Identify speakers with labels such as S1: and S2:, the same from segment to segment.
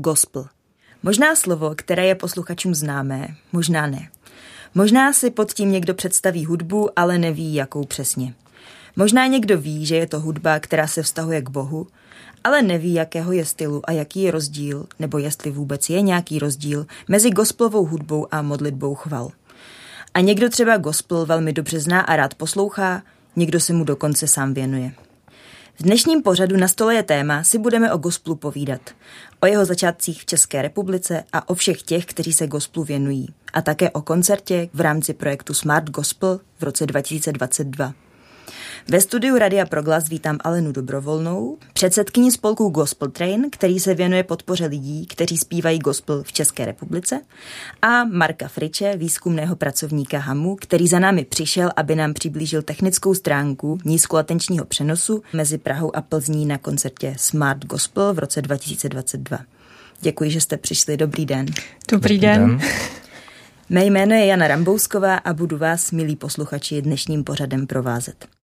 S1: gospel. Možná slovo, které je posluchačům známé, možná ne. Možná si pod tím někdo představí hudbu, ale neví, jakou přesně. Možná někdo ví, že je to hudba, která se vztahuje k Bohu, ale neví, jakého je stylu a jaký je rozdíl, nebo jestli vůbec je nějaký rozdíl mezi gospelovou hudbou a modlitbou chval. A někdo třeba gospel velmi dobře zná a rád poslouchá, někdo se mu dokonce sám věnuje. V dnešním pořadu na stole je téma, si budeme o gospelu povídat. O jeho začátcích v České republice a o všech těch, kteří se gospelu věnují. A také o koncertě v rámci projektu Smart Gospel v roce 2022. Ve studiu Radia Proglas vítám Alenu Dobrovolnou, předsedkyni spolku Gospel Train, který se věnuje podpoře lidí, kteří zpívají gospel v České republice, a Marka Friče, výzkumného pracovníka HAMu, který za námi přišel, aby nám přiblížil technickou stránku nízkolatenčního přenosu mezi Prahou a Plzní na koncertě Smart Gospel v roce 2022. Děkuji, že jste přišli. Dobrý den.
S2: Dobrý, Dobrý den. den.
S1: Mé jméno je Jana Rambousková a budu vás, milí posluchači, dnešním pořadem provázet.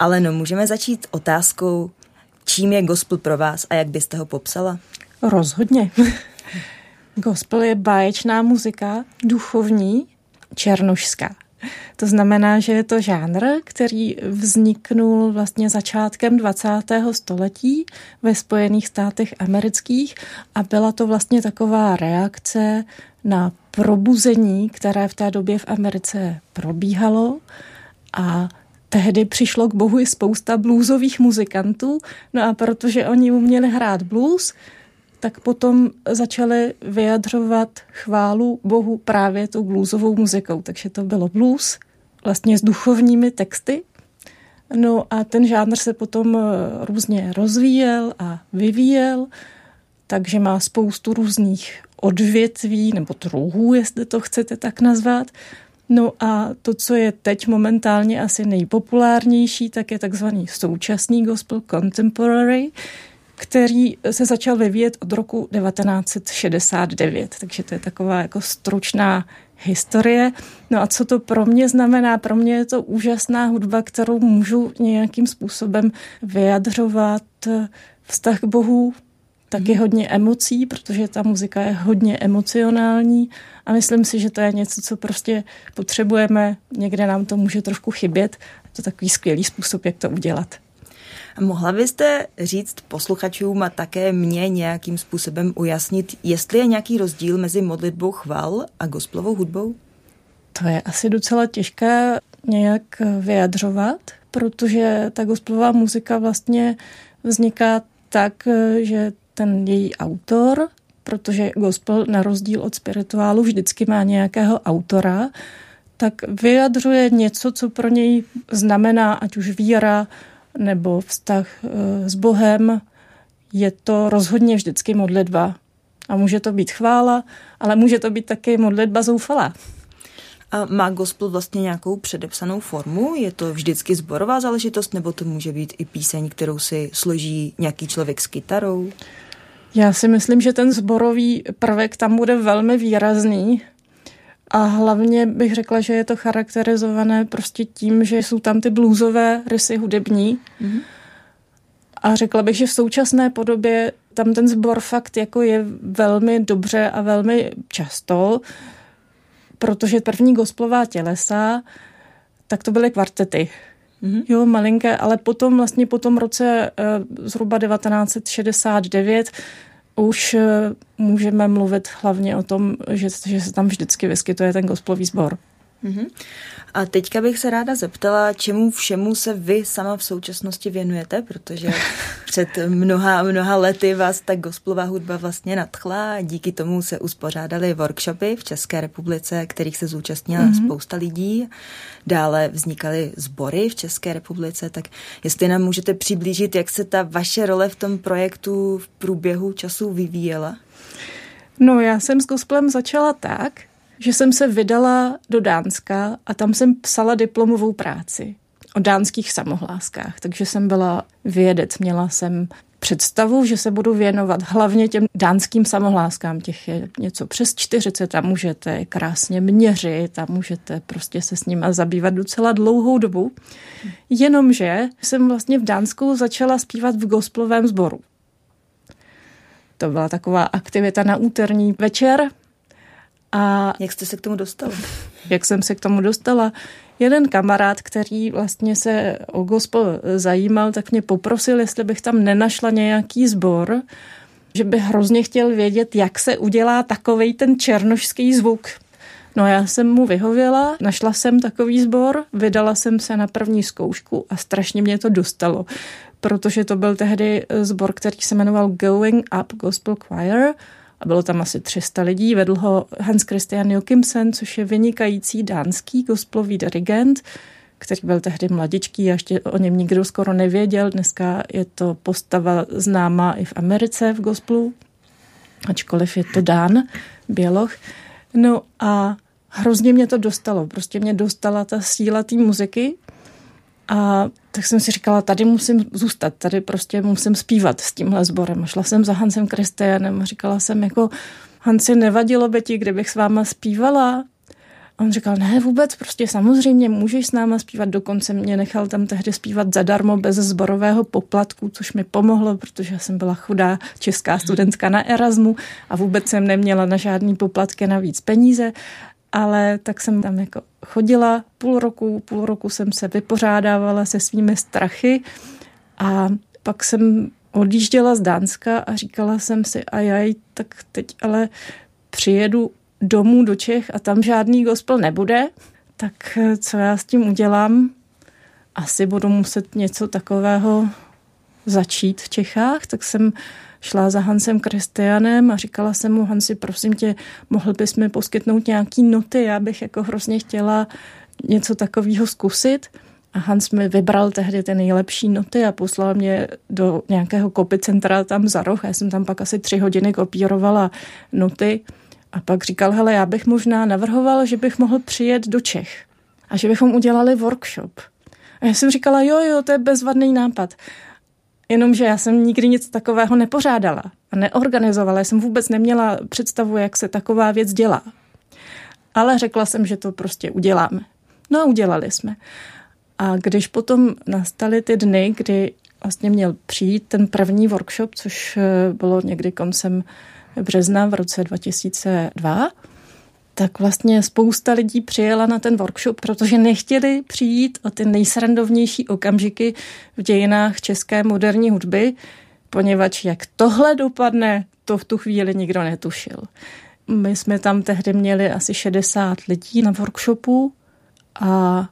S1: Ale no, můžeme začít otázkou, čím je gospel pro vás a jak byste ho popsala?
S2: Rozhodně. gospel je báječná muzika, duchovní, černošská. To znamená, že je to žánr, který vzniknul vlastně začátkem 20. století ve Spojených státech amerických a byla to vlastně taková reakce na probuzení, které v té době v Americe probíhalo a tehdy přišlo k Bohu i spousta bluesových muzikantů, no a protože oni uměli hrát blues, tak potom začali vyjadřovat chválu Bohu právě tou bluesovou muzikou. Takže to bylo blues, vlastně s duchovními texty. No a ten žánr se potom eh, různě rozvíjel a vyvíjel, takže má spoustu různých odvětví nebo druhů, jestli to chcete tak nazvat. No a to, co je teď momentálně asi nejpopulárnější, tak je takzvaný současný gospel contemporary, který se začal vyvíjet od roku 1969. Takže to je taková jako stručná historie. No a co to pro mě znamená? Pro mě je to úžasná hudba, kterou můžu nějakým způsobem vyjadřovat vztah k Bohu, taky mhm. hodně emocí, protože ta muzika je hodně emocionální a myslím si, že to je něco, co prostě potřebujeme. Někde nám to může trošku chybět. Je to takový skvělý způsob, jak to udělat.
S1: Mohla byste říct posluchačům a také mě nějakým způsobem ujasnit, jestli je nějaký rozdíl mezi modlitbou chval a gospelovou hudbou?
S2: To je asi docela těžké nějak vyjadřovat, protože ta gospelová muzika vlastně vzniká tak, že ten její autor, protože gospel na rozdíl od spirituálu vždycky má nějakého autora, tak vyjadřuje něco, co pro něj znamená, ať už víra nebo vztah eh, s Bohem. Je to rozhodně vždycky modlitba. A může to být chvála, ale může to být taky modlitba zoufalá.
S1: A má gospel vlastně nějakou předepsanou formu? Je to vždycky zborová záležitost, nebo to může být i píseň, kterou si složí nějaký člověk s kytarou?
S2: Já si myslím, že ten zborový prvek tam bude velmi výrazný. A hlavně bych řekla, že je to charakterizované prostě tím, že jsou tam ty bluesové rysy hudební. Mm-hmm. A řekla bych, že v současné podobě tam ten sbor fakt jako je velmi dobře a velmi často, protože první gospelová tělesa, tak to byly kvartety. Mm-hmm. Jo, malinké, ale potom vlastně po tom roce eh, zhruba 1969 už eh, můžeme mluvit hlavně o tom, že, že se tam vždycky vyskytuje ten gospelový sbor.
S1: Mm-hmm. A teďka bych se ráda zeptala, čemu všemu se vy sama v současnosti věnujete, protože před mnoha mnoha lety vás ta gospelová hudba vlastně nadchla a díky tomu se uspořádaly workshopy v České republice, kterých se zúčastnila mm-hmm. spousta lidí. Dále vznikaly sbory v České republice, tak jestli nám můžete přiblížit, jak se ta vaše role v tom projektu v průběhu času vyvíjela?
S2: No, já jsem s gospelem začala tak, že jsem se vydala do Dánska a tam jsem psala diplomovou práci o dánských samohláskách. Takže jsem byla vědec, měla jsem představu, že se budu věnovat hlavně těm dánským samohláskám. Těch je něco přes 40 a můžete krásně měřit a můžete prostě se s nima zabývat docela dlouhou dobu. Jenomže jsem vlastně v Dánsku začala zpívat v gospelovém sboru. To byla taková aktivita na úterní večer.
S1: A jak jste se k tomu dostala?
S2: Jak jsem se k tomu dostala? Jeden kamarád, který vlastně se o gospel zajímal, tak mě poprosil, jestli bych tam nenašla nějaký sbor, že by hrozně chtěl vědět, jak se udělá takovej ten černošský zvuk. No já jsem mu vyhověla, našla jsem takový sbor, vydala jsem se na první zkoušku a strašně mě to dostalo, protože to byl tehdy sbor, který se jmenoval Going Up Gospel Choir a bylo tam asi 300 lidí. Vedl ho Hans Christian Jokimsen, což je vynikající dánský gospelový dirigent, který byl tehdy mladičký a ještě o něm nikdo skoro nevěděl. Dneska je to postava známá i v Americe v gospelu, ačkoliv je to Dán, Běloch. No a hrozně mě to dostalo. Prostě mě dostala ta síla té muziky a tak jsem si říkala, tady musím zůstat, tady prostě musím zpívat s tímhle sborem. Šla jsem za Hansem Kristianem a říkala jsem jako, Hansi, nevadilo by ti, kdybych s váma zpívala? A on říkal, ne, vůbec, prostě samozřejmě můžeš s náma zpívat, dokonce mě nechal tam tehdy zpívat zadarmo bez zborového poplatku, což mi pomohlo, protože jsem byla chudá česká studentka na Erasmu a vůbec jsem neměla na žádný poplatky navíc peníze ale tak jsem tam jako chodila půl roku, půl roku jsem se vypořádávala se svými strachy a pak jsem odjížděla z Dánska a říkala jsem si, a jaj, tak teď ale přijedu domů do Čech a tam žádný gospel nebude, tak co já s tím udělám? Asi budu muset něco takového začít v Čechách, tak jsem šla za Hansem Kristianem a říkala jsem mu, Hansi, prosím tě, mohl bys mi poskytnout nějaký noty, já bych jako hrozně chtěla něco takového zkusit. A Hans mi vybral tehdy ty nejlepší noty a poslal mě do nějakého kopicentra tam za roh. Já jsem tam pak asi tři hodiny kopírovala noty a pak říkal, hele, já bych možná navrhoval, že bych mohl přijet do Čech a že bychom udělali workshop. A já jsem říkala, jo, jo, to je bezvadný nápad. Jenomže já jsem nikdy nic takového nepořádala a neorganizovala. Já jsem vůbec neměla představu, jak se taková věc dělá. Ale řekla jsem, že to prostě uděláme. No a udělali jsme. A když potom nastaly ty dny, kdy vlastně měl přijít ten první workshop, což eh, bylo někdy koncem března v roce 2002, tak vlastně spousta lidí přijela na ten workshop, protože nechtěli přijít o ty nejsrandovnější okamžiky v dějinách české moderní hudby, poněvadž jak tohle dopadne, to v tu chvíli nikdo netušil. My jsme tam tehdy měli asi 60 lidí na workshopu a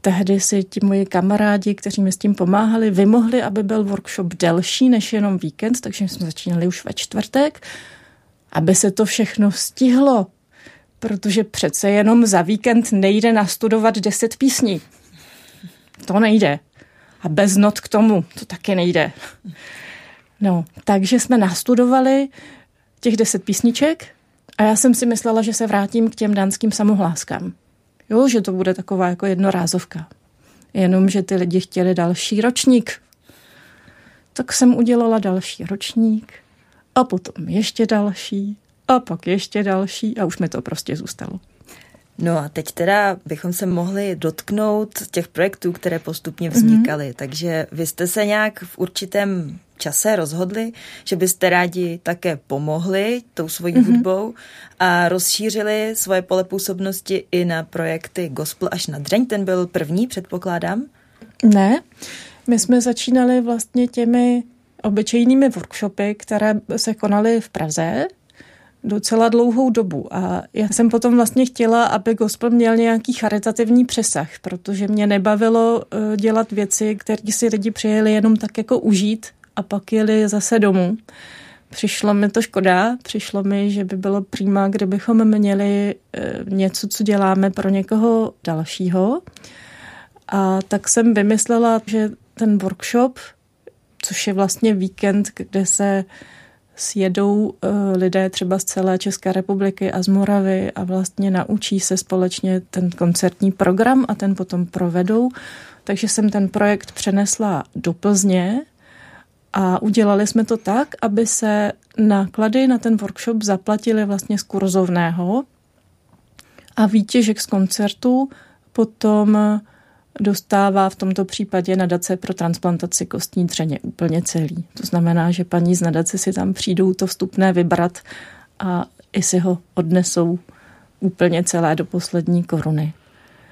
S2: tehdy si ti moji kamarádi, kteří mi s tím pomáhali, vymohli, aby byl workshop delší než jenom víkend, takže jsme začínali už ve čtvrtek, aby se to všechno stihlo protože přece jenom za víkend nejde nastudovat deset písní. To nejde. A bez not k tomu, to taky nejde. No, takže jsme nastudovali těch deset písniček a já jsem si myslela, že se vrátím k těm dánským samohláskám. Jo, že to bude taková jako jednorázovka. Jenom, že ty lidi chtěli další ročník. Tak jsem udělala další ročník a potom ještě další a pak ještě další a už mi to prostě zůstalo.
S1: No a teď teda bychom se mohli dotknout těch projektů, které postupně vznikaly. Mm-hmm. Takže vy jste se nějak v určitém čase rozhodli, že byste rádi také pomohli tou svojí mm-hmm. hudbou a rozšířili svoje pole působnosti i na projekty Gospel až na dřeň. Ten byl první, předpokládám?
S2: Ne, my jsme začínali vlastně těmi obyčejnými workshopy, které se konaly v Praze docela dlouhou dobu a já jsem potom vlastně chtěla, aby gospel měl nějaký charitativní přesah, protože mě nebavilo eh, dělat věci, které si lidi přijeli jenom tak jako užít a pak jeli zase domů. Přišlo mi to škoda, přišlo mi, že by bylo přímá, kdybychom měli eh, něco, co děláme pro někoho dalšího. A tak jsem vymyslela, že ten workshop, což je vlastně víkend, kde se sjedou eh, lidé třeba z celé České republiky a z Moravy a vlastně naučí se společně ten koncertní program a ten potom provedou. Takže jsem ten projekt přenesla do Plzně A udělali jsme to tak, aby se náklady na ten workshop zaplatily vlastně z kurzovného a výtěžek z koncertu potom dostává v tomto případě nadace pro transplantaci kostní dřeně úplně celý. To znamená, že paní z nadace si tam přijdou to vstupné vybrat a i si ho odnesou úplně celé do poslední koruny.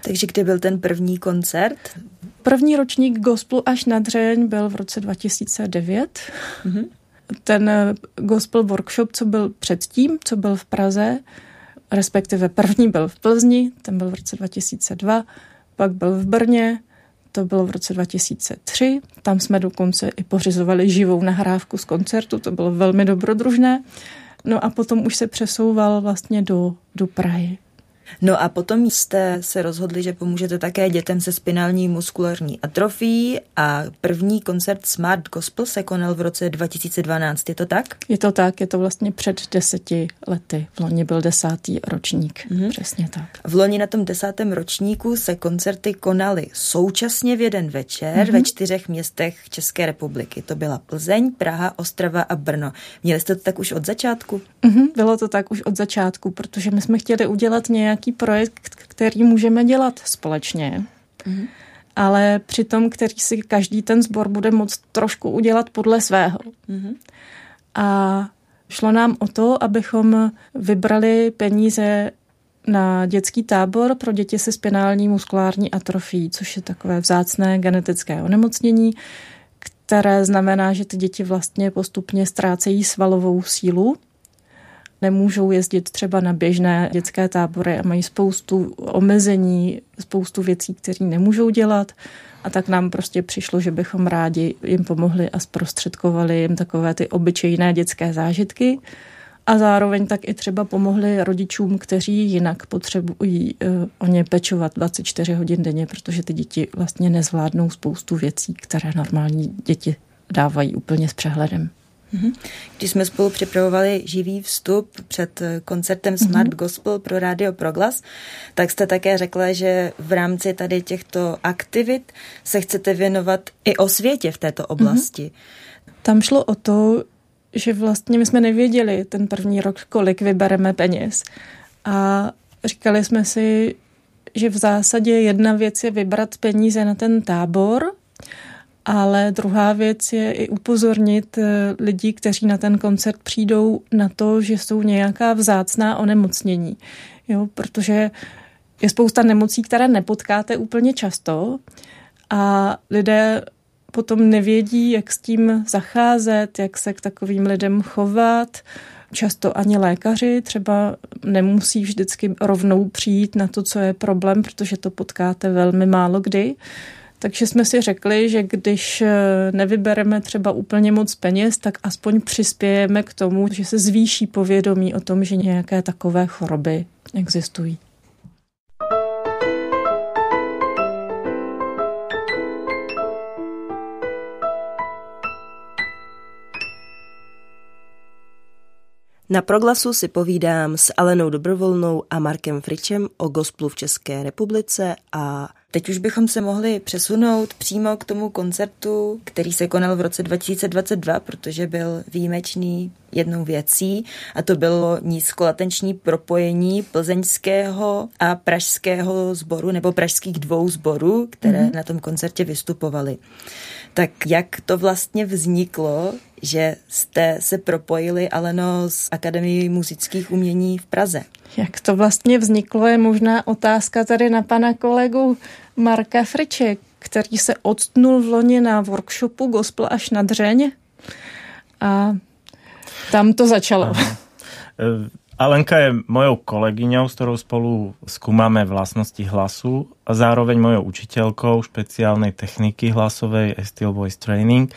S1: Takže kdy byl ten první koncert?
S2: První ročník Gospelu až na dřeň byl v roce 2009. Mm-hmm. Ten Gospel Workshop, co byl předtím, co byl v Praze, respektive první byl v Plzni, ten byl v roce 2002, pak byl v Brně, to bylo v roce 2003, tam jsme dokonce i pořizovali živou nahrávku z koncertu, to bylo velmi dobrodružné. No a potom už se přesouval vlastně do, do Prahy.
S1: No a potom jste se rozhodli, že pomůžete také dětem se spinální muskulární atrofií a první koncert Smart Gospel se konal v roce 2012. Je to tak?
S2: Je to tak, je to vlastně před deseti lety. V loni byl desátý ročník, mm-hmm. přesně tak.
S1: V loni na tom desátém ročníku se koncerty konaly současně v jeden večer mm-hmm. ve čtyřech městech České republiky. To byla Plzeň, Praha, Ostrava a Brno. Měli jste to tak už od začátku?
S2: Mm-hmm, bylo to tak už od začátku, protože my jsme chtěli udělat nějak nějaký projekt, který můžeme dělat společně, mm-hmm. ale přitom, který si každý ten sbor bude moct trošku udělat podle svého. Mm-hmm. A šlo nám o to, abychom vybrali peníze na dětský tábor pro děti se spinální muskulární atrofií, což je takové vzácné genetické onemocnění, které znamená, že ty děti vlastně postupně ztrácejí svalovou sílu nemůžou jezdit třeba na běžné dětské tábory a mají spoustu omezení, spoustu věcí, které nemůžou dělat. A tak nám prostě přišlo, že bychom rádi jim pomohli a zprostředkovali jim takové ty obyčejné dětské zážitky. A zároveň tak i třeba pomohli rodičům, kteří jinak potřebují uh, o ně pečovat 24 hodin denně, protože ty děti vlastně nezvládnou spoustu věcí, které normální děti dávají úplně s přehledem.
S1: Mhm. Když jsme spolu připravovali živý vstup před koncertem Smart mm-hmm. Gospel pro Radio Proglas, tak jste také řekla, že v rámci tady těchto aktivit se chcete věnovat i o světě v této oblasti. Mm-hmm.
S2: Tam šlo o to, že vlastně my jsme nevěděli ten první rok, kolik vybereme peněz. A říkali jsme si, že v zásadě jedna věc je vybrat peníze na ten tábor ale druhá věc je i upozornit eh, lidi, kteří na ten koncert přijdou na to, že jsou nějaká vzácná onemocnění. Jo, protože je spousta nemocí, které nepotkáte úplně často a lidé potom nevědí, jak s tím zacházet, jak se k takovým lidem chovat. Často ani lékaři třeba nemusí vždycky rovnou přijít na to, co je problém, protože to potkáte velmi málo kdy. Takže jsme si řekli, že když eh, nevybereme třeba úplně moc peněz, tak aspoň přispějeme k tomu, že se zvýší povědomí o tom, že nějaké takové choroby existují.
S1: Na proglasu si povídám s Alenou Dobrovolnou a Markem Fričem o gospelu v České republice a teď už bychom se mohli přesunout přímo k tomu koncertu, který se konal v roce 2022, protože byl výjimečný jednou věcí a to bylo nízkolatenční propojení plzeňského a pražského sboru nebo pražských dvou sborů, které mm-hmm. na tom koncertě vystupovaly. Tak jak to vlastně vzniklo, že jste se propojili Aleno s Akademií muzických umění v Praze?
S2: Jak to vlastně vzniklo, je možná otázka tady na pana kolegu Marka Friče, který se odstnul v loni na workshopu Gospel až na dřeň a tam to začalo. Aha.
S3: Alenka je mojou kolegyňou, s ktorou spolu skúmame vlastnosti hlasu a zároveň mojou učiteľkou špeciálnej techniky hlasovej Steel Voice Training.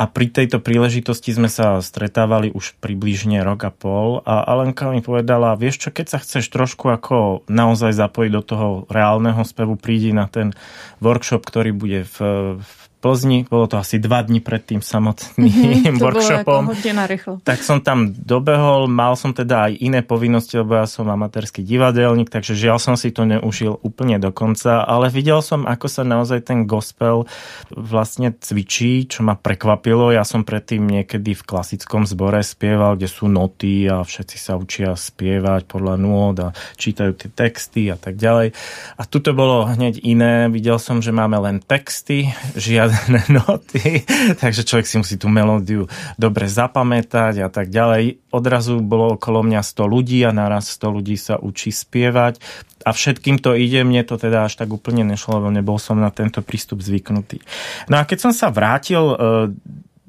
S3: A pri tejto príležitosti sme sa stretávali už približne rok a pol a Alenka mi povedala, vieš čo, keď sa chceš trošku ako naozaj zapojiť do toho reálneho spevu, prídi na ten workshop, ktorý bude v, v Plzni, bolo to asi dva dní pred tým samotným mm-hmm, workshopom.
S2: Bolo ako rýchlo.
S3: Tak som tam dobehol, mal som teda aj iné povinnosti, lebo ja som amatérský divadelník, takže žiaľ som si to neužil úplne do konca, ale videl som, ako sa naozaj ten gospel vlastne cvičí, čo ma prekvapilo. Ja som predtým niekedy v klasickom zbore spieval, kde sú noty a všetci sa učia spievať podľa nôd a čítajú tie texty a tak ďalej. A tu to bolo hneď iné. Videl som, že máme len texty, žiadne žiadne noty, takže človek si musí tú melódiu dobre zapamätať a tak ďalej. Odrazu bolo okolo mňa 100 ľudí a naraz 100 ľudí sa učí spievať a všetkým to ide, mne to teda až tak úplne nešlo, lebo nebol som na tento prístup zvyknutý. No a keď som sa vrátil e,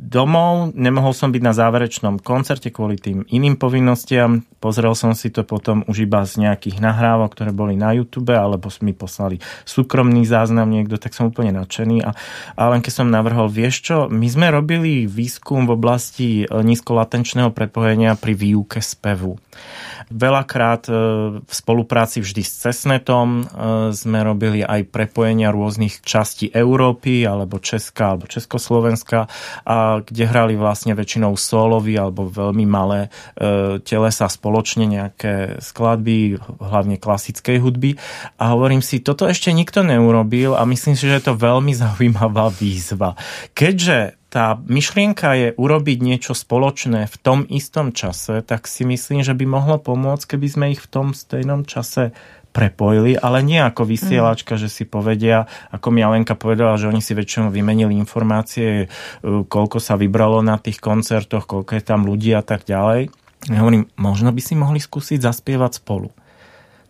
S3: domov, nemohol som byť na záverečnom koncerte kvôli tým iným povinnostiam. Pozrel som si to potom už iba z nejakých nahrávok, ktoré boli na YouTube, alebo mi poslali súkromný záznam niekto, tak som úplne nadšený. A, a len keď som navrhol, vieš čo, my sme robili výskum v oblasti e, nízkolatenčného prepojenia pri výuke spevu. Veľakrát e, v spolupráci vždy s Cesnetom e, sme robili aj prepojenia rôznych častí Európy, alebo Česka, alebo Československa a kde hrali vlastne väčšinou solový alebo veľmi malé e, telesa spoločne nejaké skladby, hlavne klasickej hudby. A hovorím si, toto ešte nikto neurobil a myslím si, že je to veľmi zaujímavá výzva. Keďže tá myšlienka je urobiť niečo spoločné v tom istom čase, tak si myslím, že by mohlo pomôcť, keby sme ich v tom stejnom čase prepojili, ale nie ako vysielačka, mm. že si povedia, ako mi Alenka povedala, že oni si väčšinou vymenili informácie, e, koľko sa vybralo na tých koncertoch, koľko je tam ľudí a tak ďalej. Ja hovorím, možno by si mohli skúsiť zaspievať spolu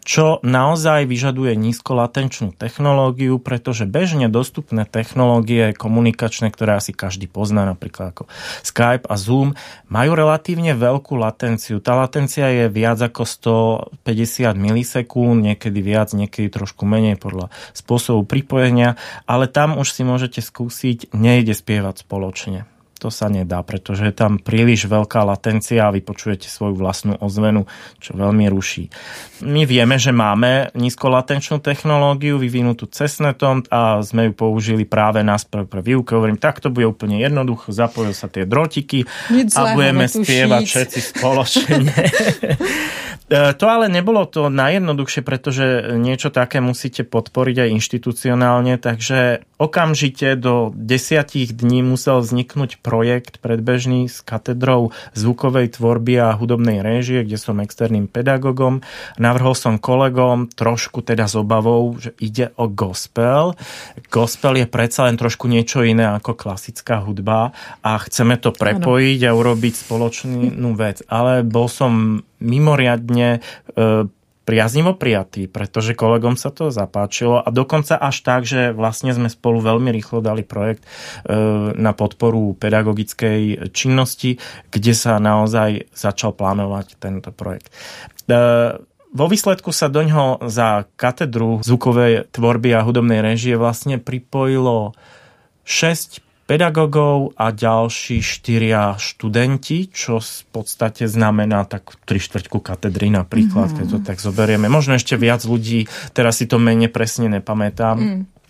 S3: čo naozaj vyžaduje nízkolatenčnú technológiu, pretože bežne dostupné technológie komunikačné, ktoré asi každý pozná, napríklad ako Skype a Zoom, majú relatívne veľkú latenciu. Tá latencia je viac ako 150 milisekúnd, niekedy viac, niekedy trošku menej podľa spôsobu pripojenia, ale tam už si môžete skúsiť, nejde spievať spoločne to sa nedá, pretože je tam príliš veľká latencia a vypočujete svoju vlastnú ozvenu, čo veľmi ruší. My vieme, že máme nízkolatenčnú technológiu vyvinutú cesnetom a sme ju použili práve nás pre, pre výuku. Hovorím, tak to bude úplne jednoducho, zapojil sa tie drotiky
S2: Nic
S3: a budeme spievať všetci spoločne. E, to ale nebolo to najjednoduchšie, pretože niečo také musíte podporiť aj inštitucionálne, takže okamžite do desiatich dní musel vzniknúť projekt predbežný s katedrou zvukovej tvorby a hudobnej réžie, kde som externým pedagogom. Navrhol som kolegom trošku teda s obavou, že ide o gospel. Gospel je predsa len trošku niečo iné ako klasická hudba a chceme to prepojiť a urobiť spoločnú vec. Ale bol som mimoriadne e, priaznivo prijatý, pretože kolegom sa to zapáčilo a dokonca až tak, že vlastne sme spolu veľmi rýchlo dali projekt e, na podporu pedagogickej činnosti, kde sa naozaj začal plánovať tento projekt. E, vo výsledku sa do ňoho za katedru zvukovej tvorby a hudobnej režie vlastne pripojilo 6 pedagogov a ďalší štyria študenti, čo v podstate znamená tak tri štvrťku katedry napríklad, mm-hmm. keď to tak zoberieme. Možno ešte viac ľudí, teraz si to mene presne nepamätám. Mm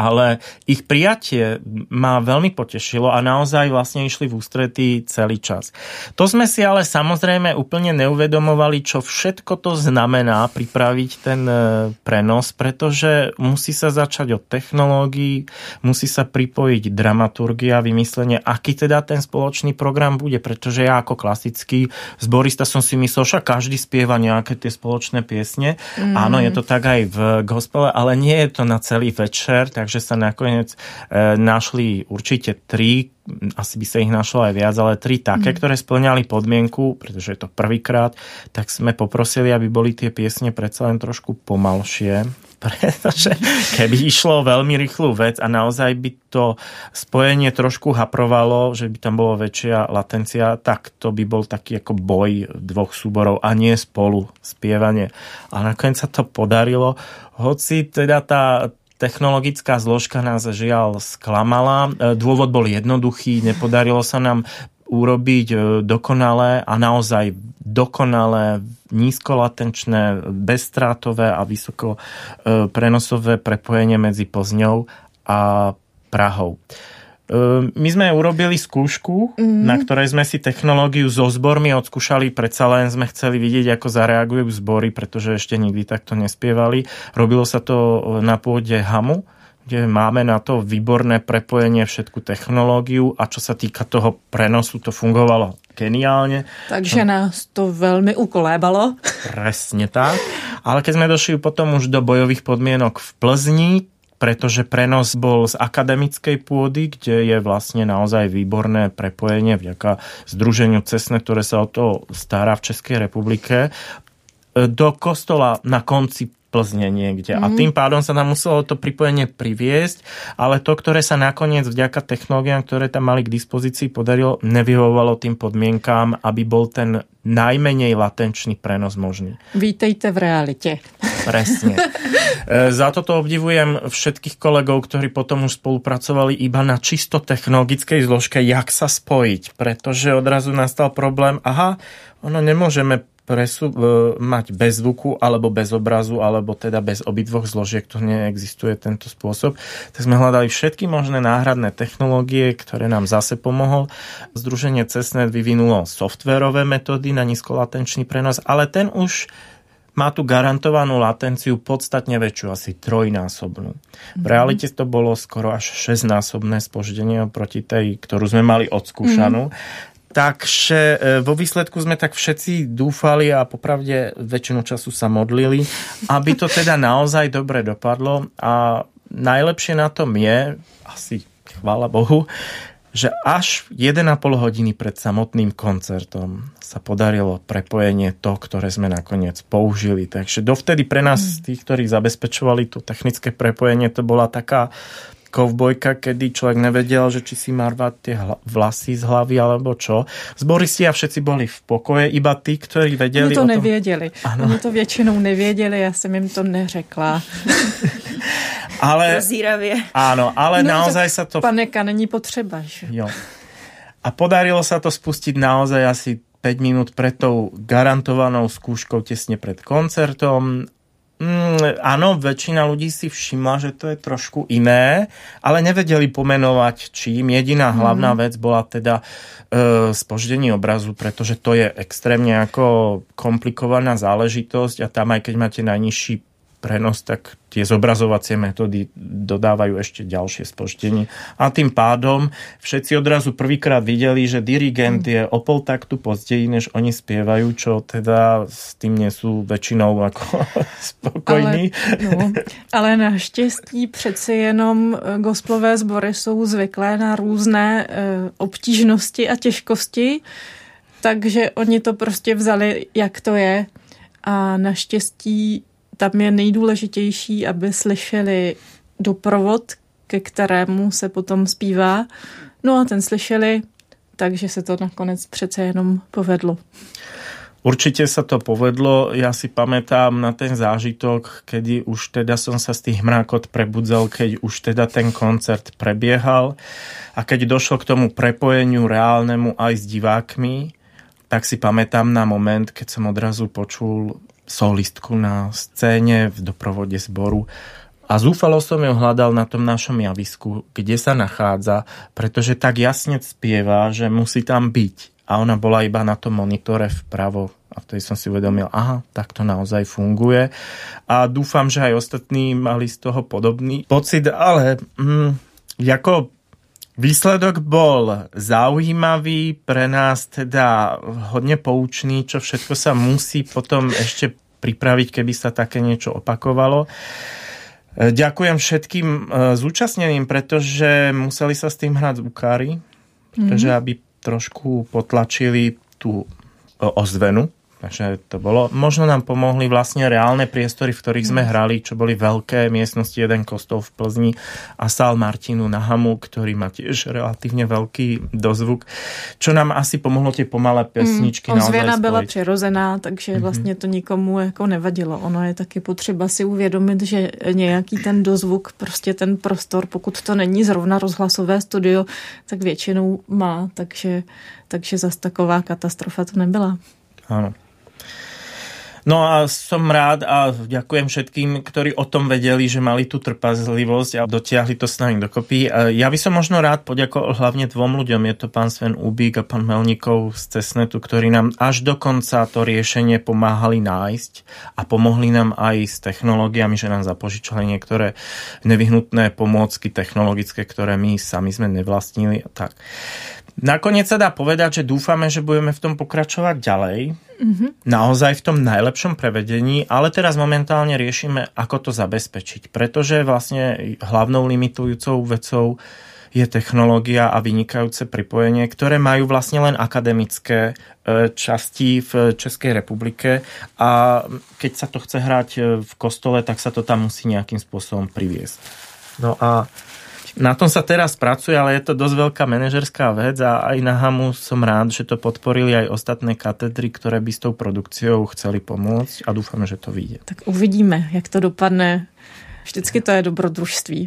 S3: ale ich prijatie ma veľmi potešilo a naozaj vlastne išli v ústretí celý čas. To sme si ale samozrejme úplne neuvedomovali, čo všetko to znamená pripraviť ten e, prenos, pretože musí sa začať od technológií, musí sa pripojiť dramaturgia, vymyslenie, aký teda ten spoločný program bude, pretože ja ako klasický zborista som si myslel, že každý spieva nejaké tie spoločné piesne. Mm. Áno, je to tak aj v gospele, ale nie je to na celý večer, takže takže sa nakoniec e, našli určite tri, asi by sa ich našlo aj viac, ale tri také, mm. ktoré splňali podmienku, pretože je to prvýkrát, tak sme poprosili, aby boli tie piesne predsa len trošku pomalšie, pretože keby išlo veľmi rýchlu vec a naozaj by to spojenie trošku haprovalo, že by tam bolo väčšia latencia, tak to by bol taký ako boj dvoch súborov a nie spolu spievanie. A nakoniec sa to podarilo, hoci teda tá, Technologická zložka nás žiaľ sklamala. E, dôvod bol jednoduchý, nepodarilo sa nám urobiť e, dokonalé a naozaj dokonalé, nízkolatenčné, bezstrátové a vysoko e, prenosové prepojenie medzi Pozňou a Prahou. My sme urobili skúšku, mm. na ktorej sme si technológiu so zbormi odskúšali, predsa len sme chceli vidieť, ako zareagujú zbory, pretože ešte nikdy takto nespievali. Robilo sa to na pôde Hamu, kde máme na to výborné prepojenie, všetku technológiu a čo sa týka toho prenosu, to fungovalo geniálne.
S2: Takže nás to veľmi ukolébalo.
S3: Presne tak. Ale keď sme došli potom už do bojových podmienok v Plzni, pretože prenos bol z akademickej pôdy, kde je vlastne naozaj výborné prepojenie vďaka Združeniu Cesne, ktoré sa o to stará v Českej republike, do kostola na konci Plzne niekde. Mm. A mhm. tým pádom sa tam muselo to pripojenie priviesť, ale to, ktoré sa nakoniec vďaka technológiám, ktoré tam mali k dispozícii, podarilo, nevyhovovalo tým podmienkám, aby bol ten najmenej latenčný prenos možný.
S2: Vítejte v realite.
S3: Presne. E, za toto obdivujem všetkých kolegov, ktorí potom už spolupracovali iba na čisto technologickej zložke, jak sa spojiť, pretože odrazu nastal problém, aha, ono nemôžeme presu, mať bez zvuku alebo bez obrazu, alebo teda bez obidvoch zložiek, to neexistuje tento spôsob. Tak sme hľadali všetky možné náhradné technológie, ktoré nám zase pomohol. Združenie Cessnet vyvinulo softwarové metódy na nízkolatenčný prenos, ale ten už má tu garantovanú latenciu podstatne väčšiu, asi trojnásobnú. V realite to bolo skoro až šestnásobné spoždenie proti tej, ktorú sme mali odskúšanú. Mm. Takže e, vo výsledku sme tak všetci dúfali a popravde väčšinu času sa modlili, aby to teda naozaj dobre dopadlo a najlepšie na tom je, asi chvála Bohu, že až 1,5 hodiny pred samotným koncertom sa podarilo prepojenie to, ktoré sme nakoniec použili. Takže dovtedy pre nás, mm. tých, ktorí zabezpečovali to technické prepojenie, to bola taká kovbojka, kedy človek nevedel, že či si má rvať tie vlasy z hlavy alebo čo. Zboristi a všetci boli v pokoje, iba tí, ktorí vedeli
S2: Oni to o tom... nevěděli. Ano. Oni to většinou nevěděli, já jsem jim to neřekla.
S3: ale, Áno, ale no, naozaj sa to...
S2: Paneka není potřeba, že?
S3: Jo. A podarilo sa to spustiť naozaj asi 5 minút pred tou garantovanou skúškou tesne pred koncertom Mm, áno, väčšina ľudí si všimla, že to je trošku iné, ale nevedeli pomenovať čím. Jediná hlavná mm. vec bola teda e, spoždenie obrazu, pretože to je extrémne ako komplikovaná záležitosť a tam aj keď máte najnižší prenos, tak tie zobrazovacie metódy dodávajú ešte ďalšie spoštenie. A tým pádom všetci odrazu prvýkrát videli, že dirigent je o pol taktu pozdeji, než oni spievajú, čo teda s tým nie sú väčšinou ako spokojní.
S2: Ale, no, ale naštěstí přeci jenom eh, gospelové sbory jsou zvyklé na různé e, obtížnosti a těžkosti, takže oni to prostě vzali, jak to je. A naštěstí tam je nejdůležitější, aby slyšeli doprovod, ke kterému se potom zpívá. No a ten slyšeli, takže se to nakonec přece jenom povedlo.
S3: Určite sa to povedlo. Ja si pamätám na ten zážitok, kedy už teda som sa z tých mrákot prebudzal, keď už teda ten koncert prebiehal a keď došlo k tomu prepojeniu reálnemu aj s divákmi, tak si pamätám na moment, keď som odrazu počul solistku na scéne v doprovode zboru a zúfalo som ju hľadal na tom našom javisku, kde sa nachádza, pretože tak jasne spieva, že musí tam byť. A ona bola iba na tom monitore vpravo. A vtedy som si uvedomil, aha, tak to naozaj funguje. A dúfam, že aj ostatní mali z toho podobný pocit, ale mm, ako Výsledok bol zaujímavý, pre nás teda hodne poučný, čo všetko sa musí potom ešte pripraviť, keby sa také niečo opakovalo. E, ďakujem všetkým e, zúčastneným, pretože museli sa s tým hrať zvukári, pretože mm-hmm. aby trošku potlačili tú ozvenu Takže to bolo, možno nám pomohli vlastne reálne priestory, v ktorých sme mm. hrali, čo boli veľké miestnosti, jeden kostol v Plzni a sál Martinu na Hamu, ktorý má tiež relatívne veľký dozvuk, čo nám asi pomohlo tie pomalé mm, pesničky mm,
S2: Ozvěna byla přirozená, takže mm-hmm. vlastně to nikomu jako nevadilo. Ono je taky potřeba si uvědomit, že nějaký ten dozvuk, prostě ten prostor, pokud to není zrovna rozhlasové studio, tak většinou má, takže, takže zas taková katastrofa to nebyla.
S3: Áno. No a som rád a ďakujem všetkým, ktorí o tom vedeli, že mali tú trpazlivosť a dotiahli to s nami dokopy. Ja by som možno rád poďakoval hlavne dvom ľuďom. Je to pán Sven Ubík a pán Melníkov z Cesnetu, ktorí nám až do konca to riešenie pomáhali nájsť a pomohli nám aj s technológiami, že nám zapožičali niektoré nevyhnutné pomôcky technologické, ktoré my sami sme nevlastnili. Tak. Nakoniec sa dá povedať, že dúfame, že budeme v tom pokračovať ďalej. Mm-hmm. Naozaj v tom najlepšom prevedení, ale teraz momentálne riešime, ako to zabezpečiť. Pretože vlastne hlavnou limitujúcou vecou je technológia a vynikajúce pripojenie, ktoré majú vlastne len akademické e, časti v Českej republike a keď sa to chce hrať e, v kostole, tak sa to tam musí nejakým spôsobom priviesť. No a na tom sa teraz pracuje, ale je to dosť veľká manažerská vec a aj na HAMu som rád, že to podporili aj ostatné katedry, ktoré by s tou produkciou chceli pomôcť a dúfame, že to vyjde.
S2: Tak uvidíme, jak to dopadne. Vždycky to je dobrodružství.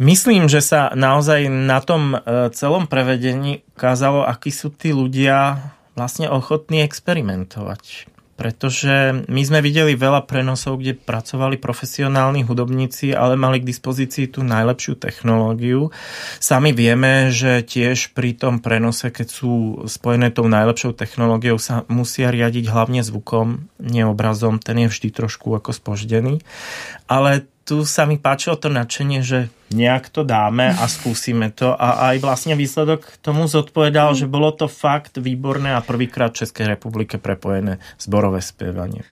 S3: Myslím, že sa naozaj na tom e, celom prevedení ukázalo, akí sú tí ľudia vlastne ochotní experimentovať pretože my sme videli veľa prenosov, kde pracovali profesionálni hudobníci, ale mali k dispozícii tú najlepšiu technológiu. Sami vieme, že tiež pri tom prenose, keď sú spojené tou najlepšou technológiou, sa musia riadiť hlavne zvukom, nie obrazom, ten je vždy trošku ako spoždený. Ale tu sa mi páčilo to nadšenie, že nejak to dáme a skúsime to a aj vlastne výsledok tomu zodpovedal, mm. že bolo to fakt výborné a prvýkrát v České republike prepojené zborové zpěvanie.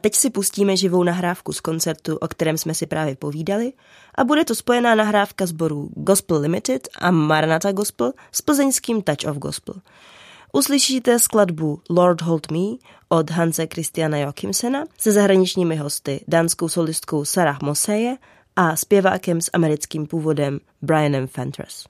S4: Teď si pustíme živou nahrávku z koncertu, o kterém jsme si právě povídali a bude to spojená nahrávka sborů Gospel Limited a Maranatha Gospel s plzeňským Touch of Gospel. Uslyšíte skladbu Lord Hold Me od Hanse Christiana Joachimsena se zahraničními hosty, dánskou solistkou Sarah Moseje a zpěvákem s americkým původem Brianem Fentress.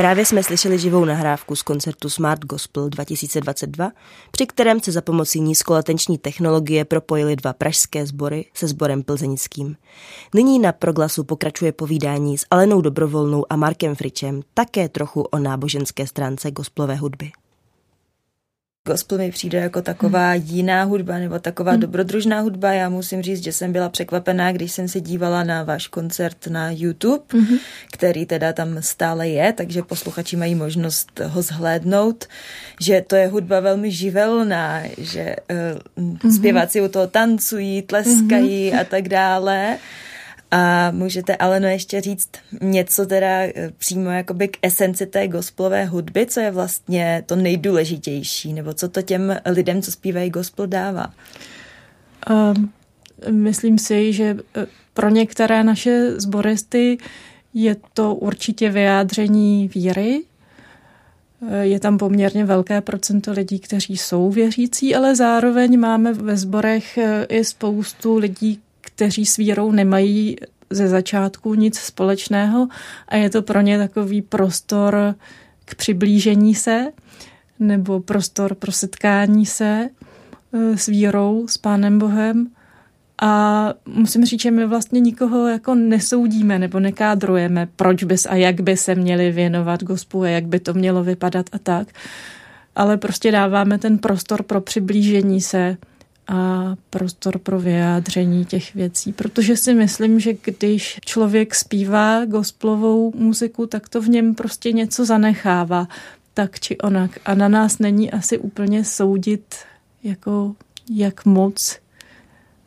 S1: Právě jsme slyšeli živou nahrávku z koncertu Smart Gospel 2022, při kterém se za pomocí nízkolatenční technologie propojily dva pražské sbory se sborem plzeňským. Nyní na proglasu pokračuje povídání s Alenou Dobrovolnou a Markem Fričem také trochu o náboženské stránce gospelové hudby. Gospel mi přijde jako taková jiná hudba nebo taková dobrodružná hudba. Já musím říct, že jsem byla překvapená, když jsem se dívala na váš koncert na YouTube, který teda tam stále je, takže posluchači mají možnost ho zhlédnout, že to je hudba velmi živelná, že uh, zpěváci u toho tancují, tleskají a tak dále. A můžete ale no ještě říct něco teda eh, přímo jakoby k esenci té gospelové hudby, co je vlastně to nejdůležitější, nebo co to těm lidem, co zpívají gospel, dává?
S2: Um, myslím si, že eh, pro některé naše sboristy je to určitě vyjádření víry. Eh, Je tam poměrně velké procento lidí, kteří jsou věřící, ale zároveň máme ve sborech eh, i spoustu lidí, kteří s vírou nemají ze začátku nic společného a je to pro ně takový prostor k přiblížení se nebo prostor pro setkání se eh, s vírou, s Pánem Bohem. A musím říct, že my vlastně nikoho jako nesoudíme nebo nekádrujeme, proč bys a jak by se měli věnovat gospelu, jak by to mělo vypadat a tak. Ale prostě dáváme ten prostor pro přiblížení se a prostor pro vyjádření těch věcí. Protože si myslím, že když člověk zpívá gospelovou muziku, tak to v něm prostě něco zanechává, tak či onak. A na nás není asi úplně soudit, jako jak moc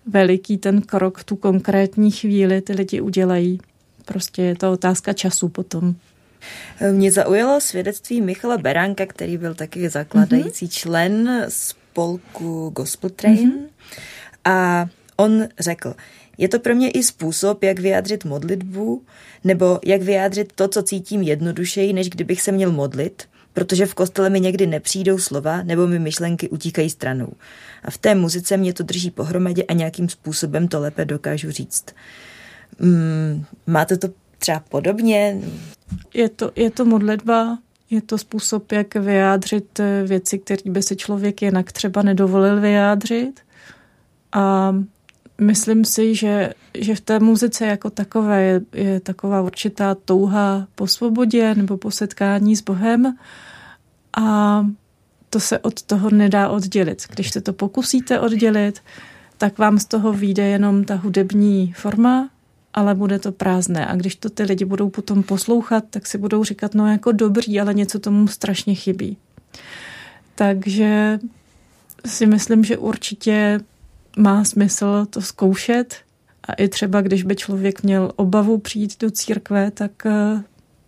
S2: veliký ten krok tu konkrétní chvíli ty lidi udělají. Prostě je to otázka času potom.
S1: Mě zaujalo svědectví Michala Beránka, který byl taky zakladající mm-hmm. člen spolku Gospel Train. Mm-hmm. A on řekl, je to pro mě i způsob, jak vyjádřit modlitbu, nebo jak vyjádřit to, co cítím jednodušeji, než kdybych se měl modlit, protože v kostele mi někdy nepřijdou slova, nebo mi myšlenky utíkají stranou. A v té muzice mě to drží pohromadě a nějakým způsobem to lépe dokážu říct. Mm, máte to třeba podobně?
S2: Je to, je to modlitba, je to způsob, jak vyjádřit eh, věci, které by si člověk jinak třeba nedovolil vyjádřit. A myslím si, že, že v té muzice jako takové je, je taková určitá touha po svobodě nebo po setkání s Bohem. A to se od toho nedá oddělit. Když se to pokusíte oddělit, tak vám z toho vyjde jenom ta hudební forma, ale bude to prázdné. A když to ty lidi budou potom poslouchat, tak si budou říkat, no jako dobrý, ale něco tomu strašně chybí. Takže si myslím, že určitě má smysl to zkoušet a i třeba, když by člověk měl obavu přijít do církve, tak eh,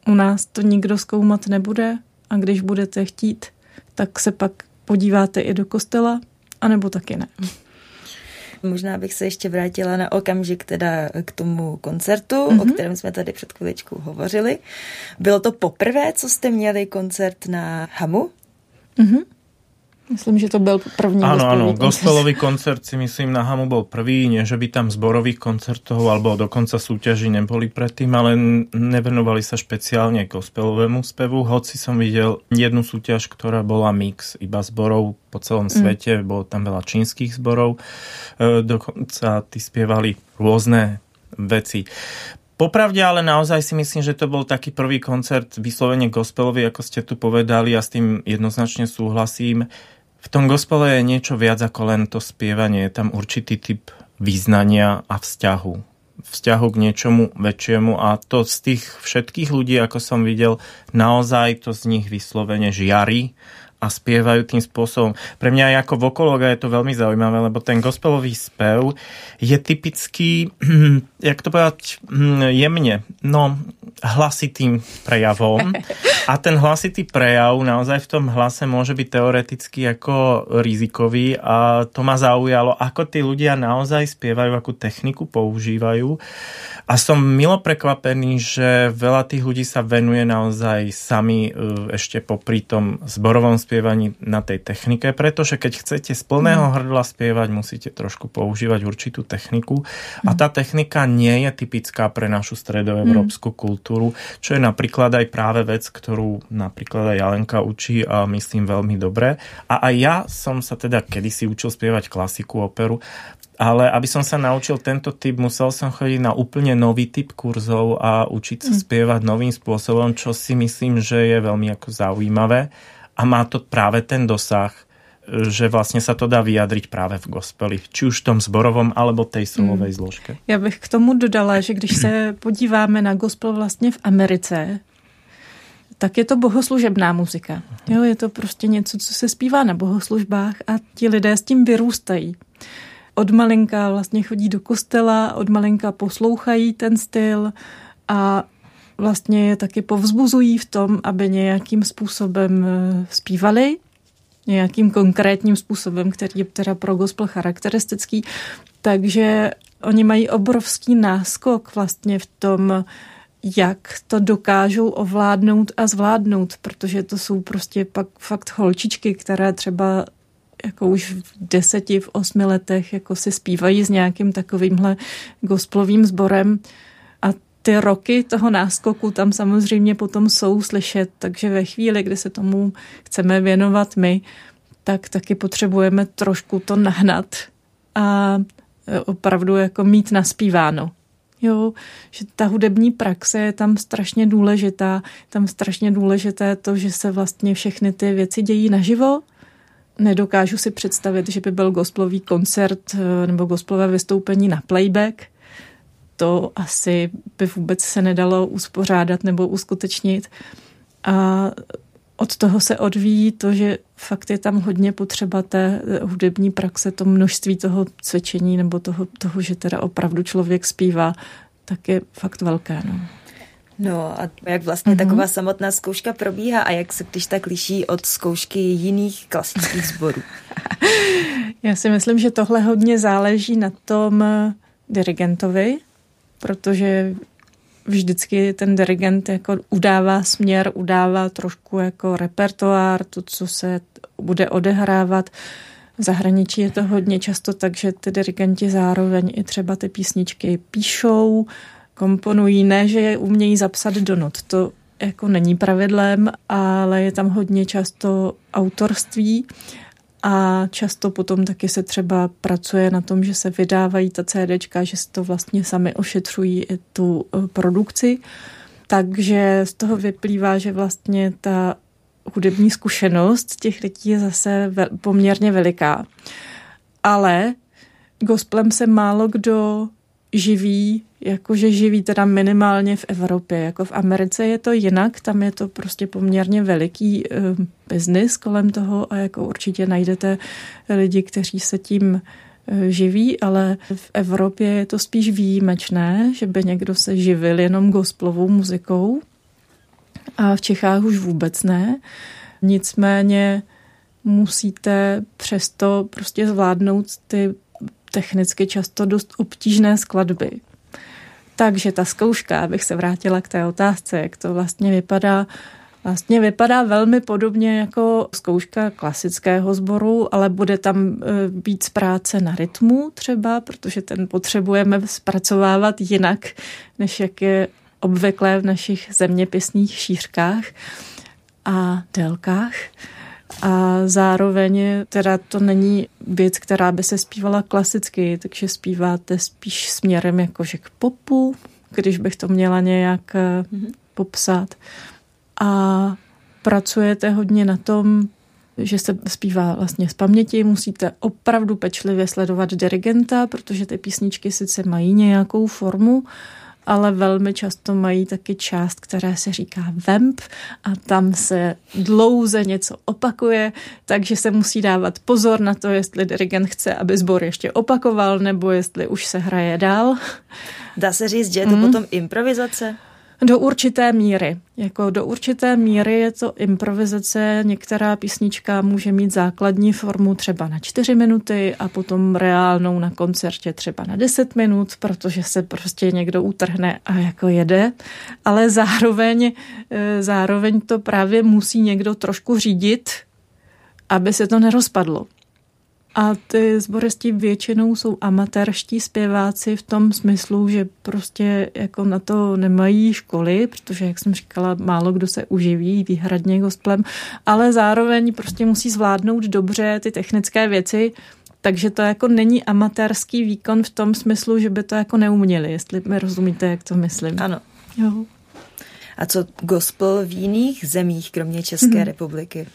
S2: u nás to nikdo zkoumat nebude a když budete chtít, tak se pak podíváte i do kostela, anebo taky ne.
S1: Možná bych se ještě vrátila na okamžik teda k tomu koncertu, mm-hmm. o kterém jsme tady před chviličkou hovořili. Bylo to poprvé, co jste měli koncert na Hamu?
S2: Mm-hmm. Myslím, že to byl první
S3: Áno, áno, gospelový koncert si myslím na Hamu bol prvý, nie že by tam zborových koncertov alebo dokonca súťaží neboli predtým, ale nevenovali sa špeciálne gospelovému spevu, hoci som videl jednu súťaž, ktorá bola mix iba zborov po celom mm. svete, bolo tam veľa čínskych zborov, e, dokonca tí spievali rôzne veci. Popravde ale naozaj si myslím, že to bol taký prvý koncert vyslovene gospelový, ako ste tu povedali a s tým jednoznačne súhlasím v tom gospele je niečo viac ako len to spievanie. Je tam určitý typ význania a vzťahu. Vzťahu k niečomu väčšiemu a to z tých všetkých ľudí, ako som videl, naozaj to z nich vyslovene žiari a spievajú tým spôsobom. Pre mňa aj ako vokologa je to veľmi zaujímavé, lebo ten gospelový spev je typický, jak to povedať, hm, jemne, no hlasitým prejavom. A ten hlasitý prejav naozaj v tom hlase môže byť teoreticky ako rizikový a to ma zaujalo, ako tí ľudia naozaj spievajú, akú techniku používajú. A som milo prekvapený, že veľa tých ľudí sa venuje naozaj sami e, ešte popri tom zborovom spievaní na tej technike, pretože keď chcete z plného mm. hrdla spievať, musíte trošku používať určitú techniku a tá technika nie je typická pre našu stredoevropskú mm. kultúru, čo je napríklad aj práve vec, ktorú napríklad aj Jalenka učí a myslím veľmi dobre. A aj ja som sa teda kedysi učil spievať klasiku, operu ale aby som sa naučil tento typ, musel som chodiť na úplne nový typ kurzov a učiť sa mm. spievať novým spôsobom, čo si myslím, že je veľmi ako zaujímavé a má to práve ten dosah, že vlastně sa to dá vyjadriť práve v gospeli, či už v tom zborovom, alebo tej solovej mm. zložke.
S2: Já bych k tomu dodala, že když se podíváme na gospel vlastně v Americe, tak je to bohoslužebná muzika. Jo, je to prostě něco, co se zpívá na bohoslužbách a ti lidé s tím vyrůstají od malinka vlastně chodí do kostela, od malinka poslouchají ten styl a vlastně je taky povzbuzují v tom, aby nějakým způsobem eh, zpívali, nějakým konkrétním způsobem, který je teda pro gospel charakteristický. Takže oni mají obrovský náskok vlastně v tom, jak to dokážou ovládnout a zvládnout, protože to jsou prostě pak fakt holčičky, které třeba jako už v deseti, v osmi letech jako si zpívají s nějakým takovýmhle gospelovým sborem ty roky toho náskoku tam samozřejmě potom jsou slyšet, takže ve chvíli, kdy se tomu chceme věnovat my, tak taky potřebujeme trošku to nahnat a opravdu jako mít naspíváno. Jo, že ta hudební praxe je tam strašně důležitá. Tam strašně důležité to, že se vlastně všechny ty věci dějí naživo, Nedokážu si představit, že by byl gospelový koncert eh, nebo gospelové vystoupení na playback. To asi by vůbec se nedalo uspořádat nebo uskutečnit. A od toho se odvíjí to, že fakt je tam hodně potřeba té hudební praxe, to množství toho cvičení nebo toho, toho že teda opravdu člověk zpívá, tak je fakt velké. No.
S1: No a jak vlastně mm-hmm. taková samotná zkouška probíhá a jak se když tak liší od zkoušky jiných klasických sborů?
S2: Já si myslím, že tohle hodně záleží na tom dirigentovi, protože vždycky ten dirigent jako udává směr, udává trošku jako repertoár, to, co se bude odehrávat. V zahraničí je to hodně často tak, že ty dirigenti zároveň i třeba ty písničky píšou, komponují, ne, že je umějí zapsat do not. To jako není pravidlem, ale je tam hodně často autorství a často potom taky se třeba pracuje na tom, že se vydávají ta CDčka, že si to vlastně sami ošetřují i tu eh, produkci. Takže z toho vyplývá, že vlastně ta hudební zkušenost těch lidí je zase poměrně veliká. Ale gospelem se málo kdo živí, jakože živí teda minimálně v Evropě. Jako v Americe je to jinak, tam je to prostě poměrně veliký uh, biznis kolem toho a jako určitě najdete lidi, kteří se tím uh, živí, ale v Evropě je to spíš výjimečné, že by někdo se živil jenom gospelovou muzikou a v Čechách už vůbec ne. Nicméně musíte přesto prostě zvládnout ty technicky často dost obtížné skladby. Takže ta zkouška, abych se vrátila k té otázce, jak to vlastně vypadá, vlastně vypadá velmi podobně jako zkouška klasického sboru, ale bude tam e, víc práce na rytmu třeba, protože ten potřebujeme zpracovávat jinak, než jak je obvyklé v našich zeměpisných šířkách a délkách. A zároveň teda to není věc, která by se zpívala klasicky, takže zpíváte spíš směrem jakože k popu, když bych to měla nějak mm-hmm. popsat. A pracujete hodně na tom, že se zpívá vlastně z paměti, musíte opravdu pečlivě sledovat dirigenta, protože ty písničky sice mají nějakou formu, ale velmi často mají taky část, která se říká vamp a tam se dlouze něco opakuje, takže se musí dávat pozor na to, jestli dirigent chce, aby sbor ještě opakoval, nebo jestli už se hraje dál.
S1: Dá se říct, že je to mm. potom improvizace?
S2: Do určité míry. Jako do určité míry je to improvizace. Některá písnička může mít základní formu třeba na čtyři minuty a potom reálnou na koncertě třeba na deset minut, protože se prostě někdo utrhne a jako jede. Ale zároveň, eh, zároveň to právě musí někdo trošku řídit, aby se to nerozpadlo. A ty sboristi většinou jsou amatérští zpěváci v tom smyslu, že prostě jako na to nemají školy, protože, jak jsem říkala, málo kdo se uživí výhradně gospelem, ale zároveň prostě musí zvládnout dobře ty technické věci, takže to jako není amatérský výkon v tom smyslu, že by to jako neuměli, jestli mi rozumíte, jak to myslím.
S1: Ano.
S2: Jo.
S1: A co gospel v jiných zemích, kromě České hmm. republiky?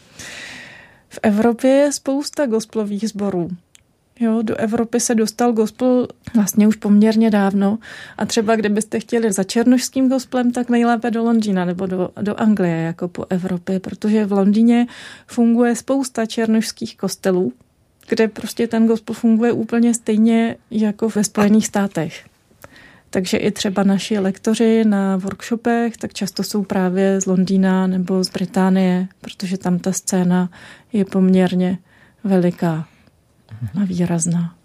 S2: V Evropě je spousta gospelových sborů. Jo, do Evropy se dostal gospel vlastně už poměrně dávno a třeba kdybyste chtěli za černošským gospelem, tak nejlépe do Londýna nebo do, do Anglie jako po Evropě, protože v Londýně funguje spousta černošských kostelů, kde prostě ten gospel funguje úplně stejně jako ve Spojených státech. Takže i třeba naši lektoři na workshopech tak často jsou právě z Londýna nebo z Británie, protože tam ta scéna je poměrně veliká a výrazná.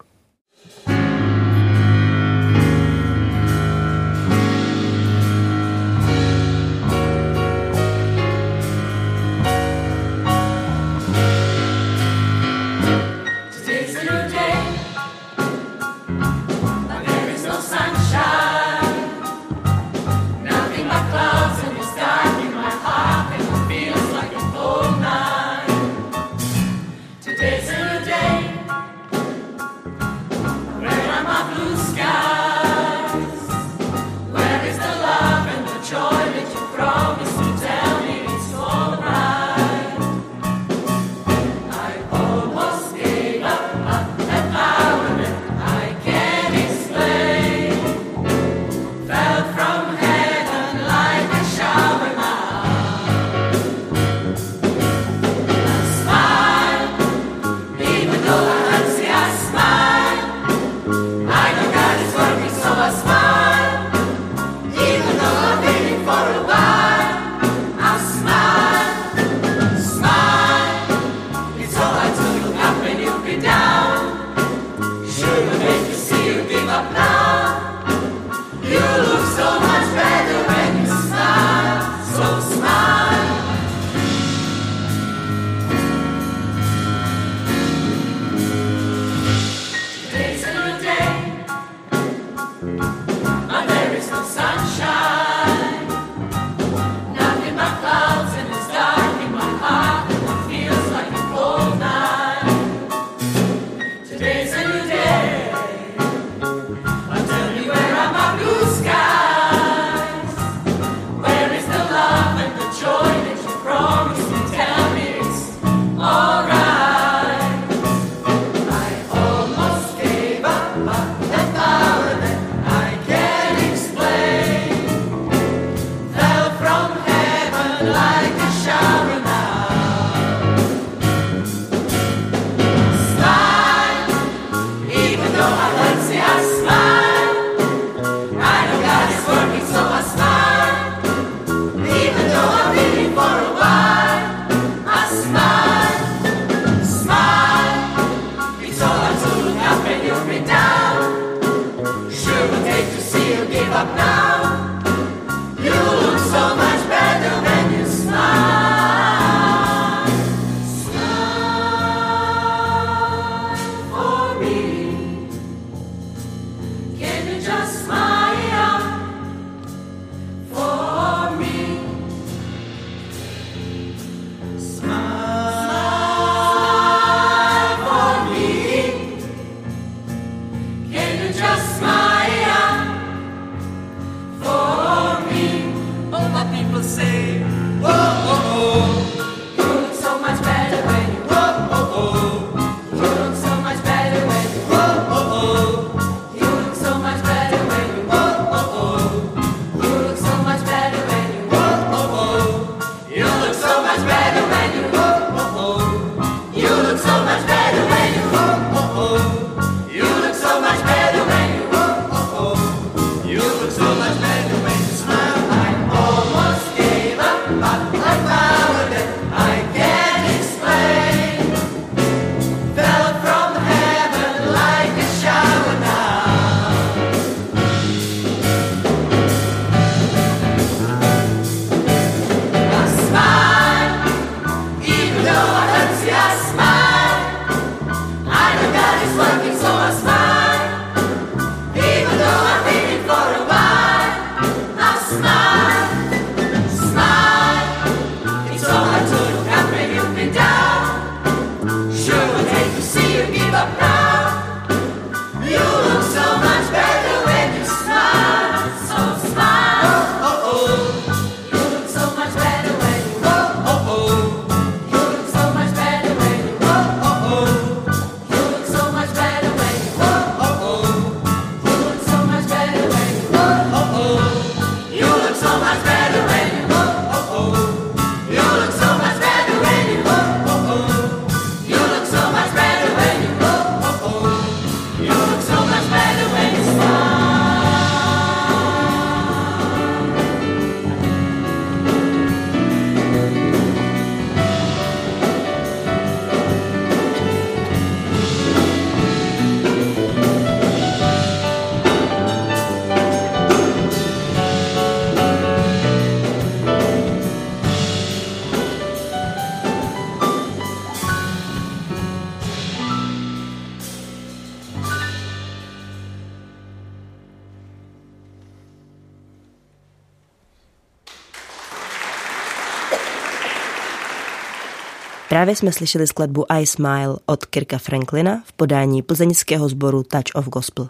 S5: Právě jsme slyšeli skladbu I Smile od Kirka Franklina v podání plzeňského sboru Touch of Gospel.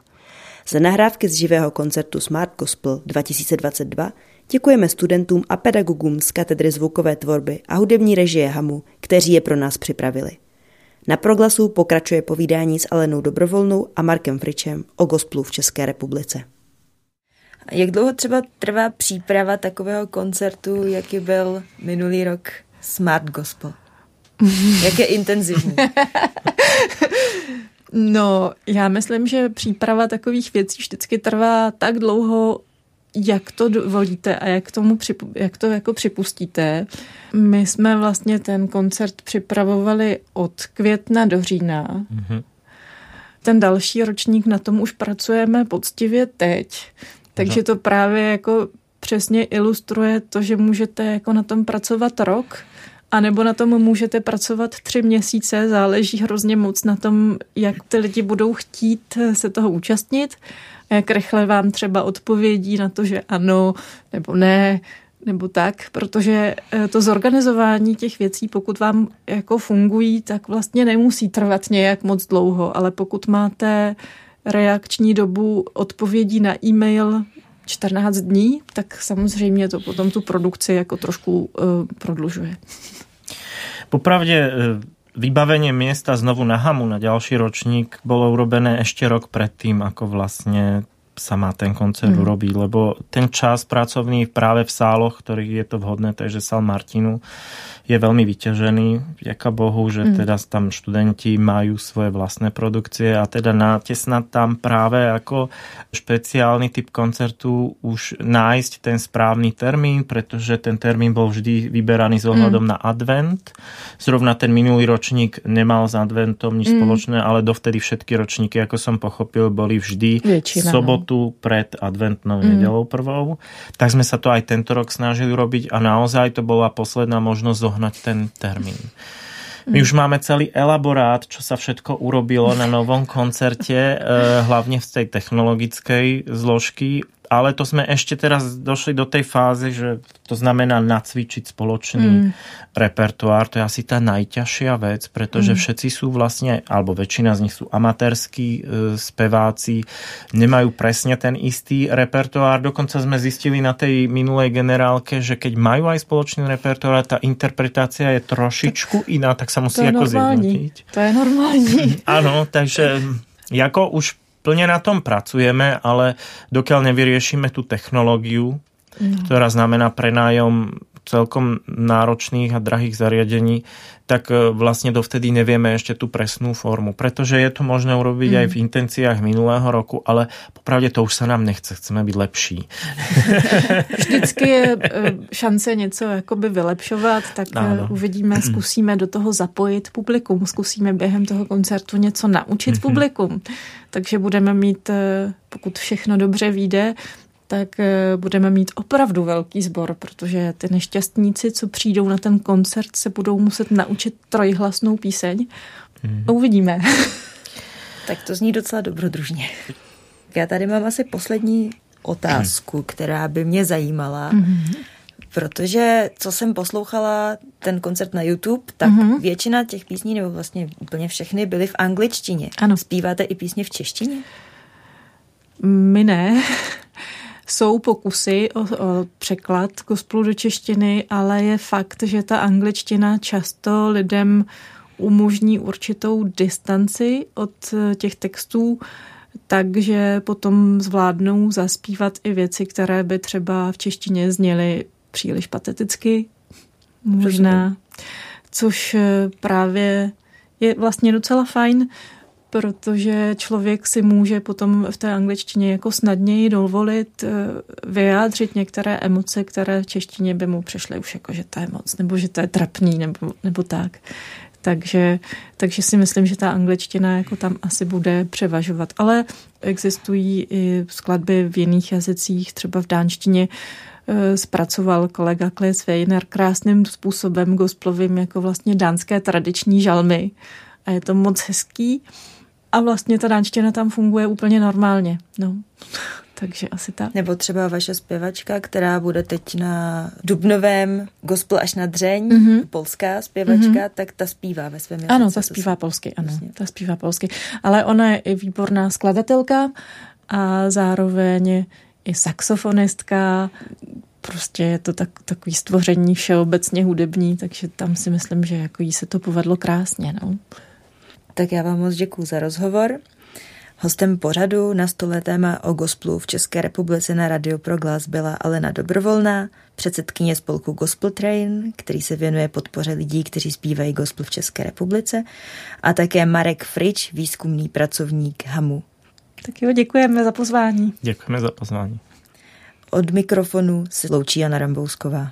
S5: Za nahrávky z živého koncertu Smart Gospel 2022 děkujeme studentům a pedagogům z katedry zvukové tvorby a hudební režie Hamu, kteří je pro nás připravili. Na proglasu pokračuje povídání s Alenou Dobrovolnou a Markem Fričem o gospelu v České republice. Jak dlouho třeba trvá příprava takového koncertu, jaký byl minulý rok Smart Gospel? Jak je intenzivní?
S2: No, já myslím, že příprava takových věcí vždycky trvá tak dlouho, jak to dovolíte a jak, tomu připu, jak to jako připustíte. My jsme vlastně ten koncert připravovali od května do října. Mm-hmm. Ten další ročník na tom už pracujeme poctivě teď. Takže to právě jako přesně ilustruje to, že můžete jako na tom pracovat rok a nebo na tom můžete pracovat tři měsíce, záleží hrozně moc na tom, jak ty lidi budou chtít se toho účastnit jak rychle vám třeba odpovědí na to, že ano nebo ne, nebo tak, protože eh, to zorganizování těch věcí, pokud vám jako fungují, tak vlastně nemusí trvat nějak moc dlouho, ale pokud máte reakční dobu odpovědí na e-mail 14 dní, tak samozřejmě to potom tu produkci jako trošku uh, prodlužuje.
S3: Popravde vybavenie miesta znovu na Hamu na ďalší ročník bolo urobené ešte rok predtým, ako vlastne sa má ten koncert mm. urobiť, lebo ten čas pracovný práve v sáloch, ktorých je to vhodné, takže sál Martinu, je veľmi vyťažený, vďaka Bohu, že mm. teda tam študenti majú svoje vlastné produkcie a teda natesnať tam práve ako špeciálny typ koncertu už nájsť ten správny termín, pretože ten termín bol vždy vyberaný s ohľadom mm. na advent. Zrovna ten minulý ročník nemal s adventom nič mm. spoločné, ale dovtedy všetky ročníky, ako som pochopil, boli vždy
S2: Väčšina,
S3: sobotu pred adventnou mm. nedelou prvou. Tak sme sa to aj tento rok snažili robiť a naozaj to bola posledná možnosť zohnať ten termín. My už máme celý elaborát, čo sa všetko urobilo na novom koncerte, eh, hlavne v tej technologickej zložky ale to sme ešte teraz došli do tej fázy, že to znamená nacvičiť spoločný mm. repertoár. To je asi tá najťažšia vec, pretože mm. všetci sú vlastne, alebo väčšina z nich sú amatérskí e, speváci, nemajú presne ten istý repertoár. Dokonca sme zistili na tej minulej generálke, že keď majú aj spoločný repertoár, tá interpretácia je trošičku iná, tak sa musí ako zjednotiť.
S2: To je normální.
S3: Áno, takže jako už plne na tom pracujeme, ale dokiaľ nevyriešime tú technológiu, no. ktorá znamená prenájom celkom náročných a drahých zariadení, tak e, vlastne dovtedy nevieme ešte tú presnú formu. Pretože je to možné urobiť mm. aj v intenciách minulého roku, ale popravde to už sa nám nechce, chceme být lepší.
S2: Vždycky je e, šance něco jakoby vylepšovat, tak e, ano. uvidíme, zkusíme do toho zapojit publikum, zkusíme během toho koncertu něco naučit mm-hmm. publikum. Takže budeme mít, pokud všechno dobře vyjde, tak eh, budeme mít opravdu velký sbor, protože ty nešťastníci, co přijdou na ten koncert, se budou muset naučit trojhlasnou píseň. Mm. Uvidíme.
S1: tak to zní docela dobrodružně. Já tady mám asi poslední otázku, která by mě zajímala. Mm-hmm. Protože co jsem poslouchala ten koncert na YouTube, tak mm-hmm. většina těch písní, nebo vlastně úplně všechny, byly v angličtině.
S2: Ano.
S1: Zpíváte i písně v češtině?
S2: My ne. Jsou pokusy o, o překlad gospelu do češtiny, ale je fakt, že ta angličtina často lidem umožní určitou distanci od eh, těch textů, takže potom zvládnou zaspívat i věci, které by třeba v češtině zněly příliš pateticky, možná, což eh, právě je vlastně docela fajn, protože člověk si může potom v té angličtině jako snadněji dovolit eh, vyjádřit některé emoce, které v češtině by mu přišly už jako, že to je moc, nebo že to je trapný, nebo, nebo tak. Takže, takže si myslím, že ta angličtina jako tam asi bude převažovat. Ale existují i skladby v jiných jazycích, třeba v dánštině eh, zpracoval kolega Kles Weiner krásným způsobem gospelovým jako vlastně dánské tradiční žalmy. A je to moc hezký. A vlastně ta dánština tam funguje úplně normálně. No. Takže asi tak.
S1: Nebo třeba vaše zpěvačka, která bude teď na Dubnovém Gospel až na dřeň, mm-hmm. polská zpěvačka, mm-hmm. tak ta zpívá ve svém jazyce.
S2: Ano, ta zpívá polsky, ano, vlastně. ta zpívá polsky. Ale ona je i výborná skladatelka a zároveň i saxofonistka, prostě je to tak, takový stvoření všeobecně hudební, takže tam si myslím, že jako jí se to povedlo krásně. No.
S1: Tak já vám moc děkuji za rozhovor. Hostem pořadu na stole téma o gospelu v České republice na Radio Proglas byla Alena Dobrovolná, předsedkyně spolku Gospel Train, který se věnuje podpoře lidí, kteří zpívají gospel v České republice, a také Marek Frič, výzkumný pracovník HAMu.
S2: Tak jo, děkujeme za pozvání.
S3: Děkujeme za pozvání.
S1: Od mikrofonu se loučí Jana Rambousková.